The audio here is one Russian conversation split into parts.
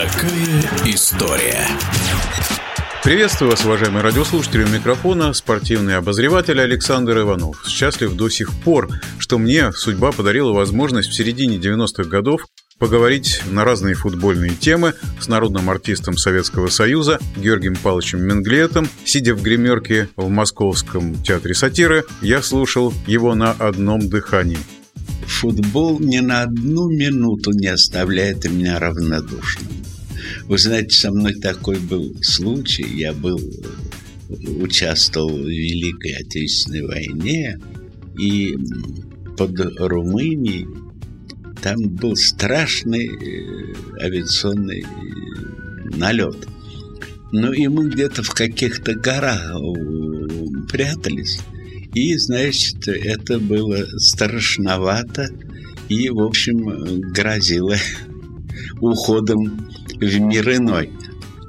Такая история. Приветствую вас, уважаемые радиослушатели. У микрофона спортивный обозреватель Александр Иванов. Счастлив до сих пор, что мне судьба подарила возможность в середине 90-х годов поговорить на разные футбольные темы с народным артистом Советского Союза Георгием Павловичем Менглетом. Сидя в гримерке в Московском театре сатиры, я слушал его на одном дыхании. Футбол ни на одну минуту не оставляет меня равнодушным. Вы знаете, со мной такой был случай. Я был, участвовал в Великой Отечественной войне, и под Румынией там был страшный э, авиационный э, налет. Ну и мы где-то в каких-то горах э, прятались. И, значит, это было страшновато и, в общем, грозило уходом в мир иной.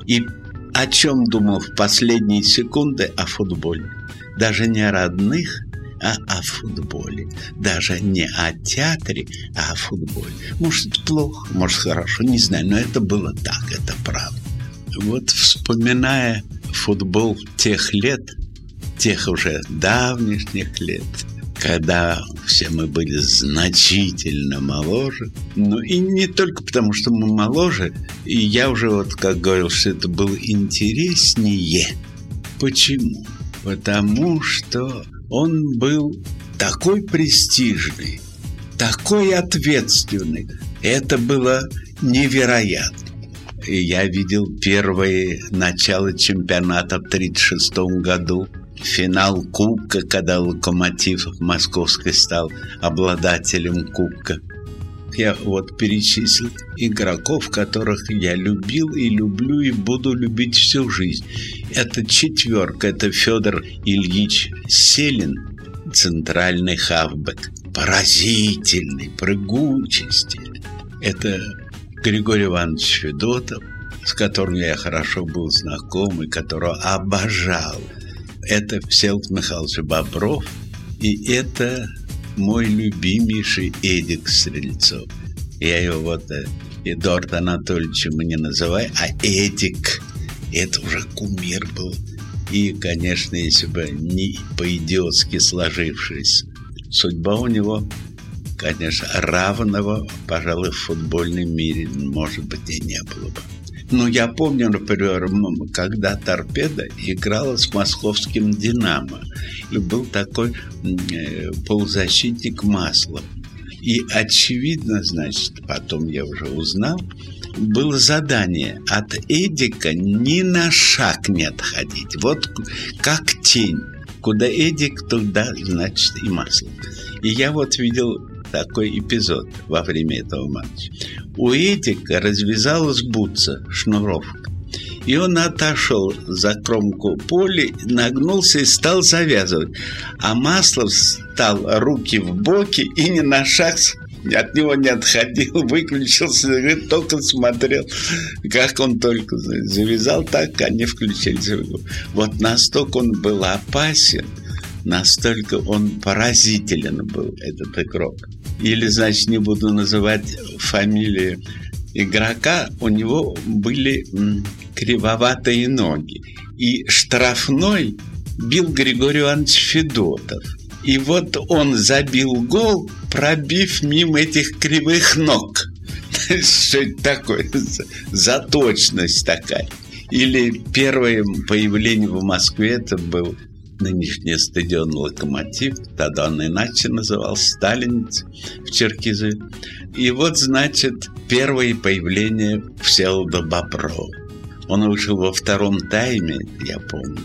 И о чем думал в последние секунды о футболе? Даже не о родных, а о футболе. Даже не о театре, а о футболе. Может, плохо, может, хорошо, не знаю, но это было так, это правда. Вот вспоминая футбол тех лет, тех уже давнишних лет, когда все мы были значительно моложе. Ну и не только потому, что мы моложе, и я уже вот как говорил, что это было интереснее. Почему? Потому что он был такой престижный, такой ответственный. Это было невероятно. И я видел первые начало чемпионата в 1936 году – финал Кубка, когда Локомотив Московский стал обладателем Кубка. Я вот перечислил игроков, которых я любил и люблю и буду любить всю жизнь. Это четверка, это Федор Ильич Селин, центральный хавбек, поразительный, прыгучести. Это Григорий Иванович Федотов, с которым я хорошо был знаком и которого обожал – это Всеволод Михайлович Бобров, и это мой любимейший Эдик Стрельцов. Я его вот э, Эдуард Анатольевичем не называю, а Эдик. Это уже кумир был. И, конечно, если бы не по-идиотски сложившись, судьба у него, конечно, равного, пожалуй, в футбольном мире, может быть, и не было бы. Ну, я помню, например, когда «Торпеда» играла с московским «Динамо». И был такой э, полузащитник Маслов. И очевидно, значит, потом я уже узнал, было задание от Эдика ни на шаг не отходить. Вот как тень. Куда Эдик, туда, значит, и масло. И я вот видел такой эпизод во время этого матча. У Эдика развязалась бутса, шнуровка. И он отошел за кромку поля, нагнулся и стал завязывать. А Маслов стал руки в боки и ни на шаг от него не отходил, выключился, говорит, только смотрел, как он только завязал, так они включились. Вот настолько он был опасен, настолько он поразителен был, этот игрок или, значит, не буду называть фамилии игрока, у него были кривоватые ноги. И штрафной бил Григорий Иванович Федотов. И вот он забил гол, пробив мимо этих кривых ног. Что это такое? За точность такая. Или первое появление в Москве это был нынешний стадион «Локомотив», тогда он иначе назывался «Сталинец» в Черкизы. И вот, значит, первое появление Всеволода Боброва. Он вышел во втором тайме, я помню.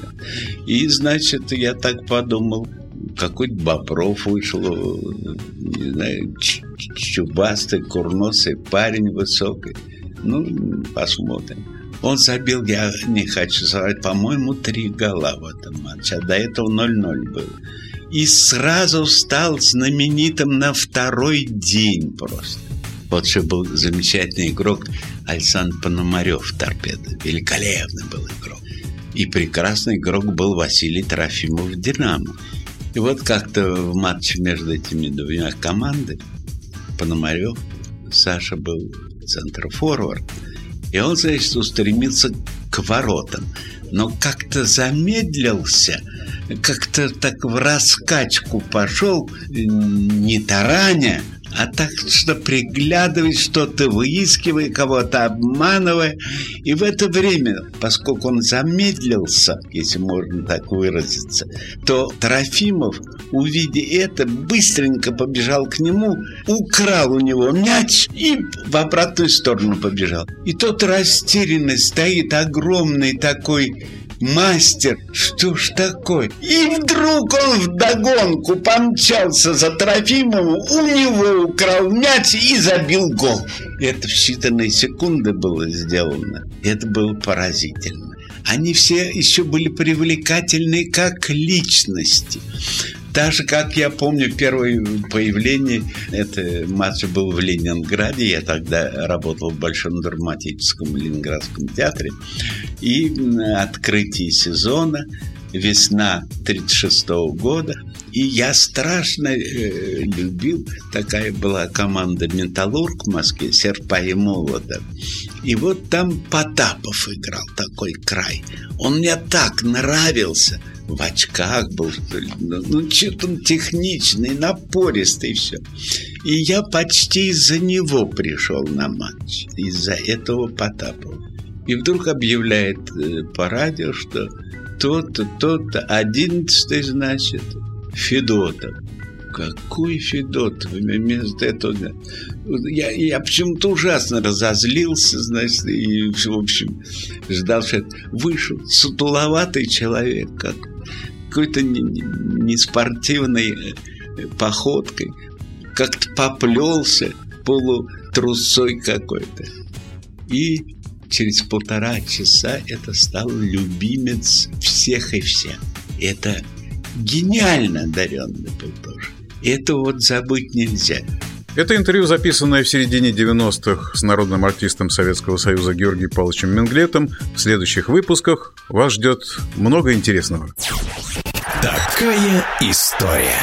И, значит, я так подумал, какой-то Бобров вышел, не знаю, чубастый, курносый парень высокий. Ну, посмотрим. Он забил, я не хочу сказать, по-моему, три гола в этом матче, а до этого 0-0 был. И сразу стал знаменитым на второй день просто. Вот что был замечательный игрок Александр Пономарев торпеда. Великолепный был игрок. И прекрасный игрок был Василий Трофимов в «Динамо». И вот как-то в матче между этими двумя командами Пономарев, Саша был центр-форвард – И он, значит, устремился к воротам. Но как-то замедлился, как-то так в раскачку пошел, не тараня, а так что приглядывать, что-то выискивая, кого-то обманывая. И в это время, поскольку он замедлился, если можно так выразиться, то Трофимов, увидя это, быстренько побежал к нему, украл у него мяч и в обратную сторону побежал. И тот растерянный стоит, огромный такой Мастер, что ж такое? И вдруг он вдогонку помчался за Трофимовым, у него украл мяч и забил гол. Это в считанные секунды было сделано. Это было поразительно. Они все еще были привлекательны как личности. Так же, как я помню, первое появление, это матч был в Ленинграде, я тогда работал в Большом драматическом Ленинградском театре, и открытие сезона, весна 1936 года, и я страшно э, любил, такая была команда «Металлург» в Москве, «Серпа и молода». И вот там Потапов играл, такой край. Он мне так нравился – в очках был, что ли. Ну, ну что-то он техничный, напористый все. И я почти из-за него пришел на матч, из-за этого Потапова. И вдруг объявляет э, по радио, что тот-то, тот-то, одиннадцатый, значит, Федотов. Какой Федотов? Вместо этого... Я, я почему-то ужасно разозлился, значит, и, в общем, ждал, что вышел сутуловатый человек, как какой-то неспортивной э, походкой, как-то поплелся полутрусой какой-то. И через полтора часа это стал любимец всех и всех. Это гениально одаренный был тоже. Это вот забыть нельзя. Это интервью, записанное в середине 90-х с народным артистом Советского Союза Георгием Павловичем Менглетом. В следующих выпусках вас ждет много интересного. Такая история.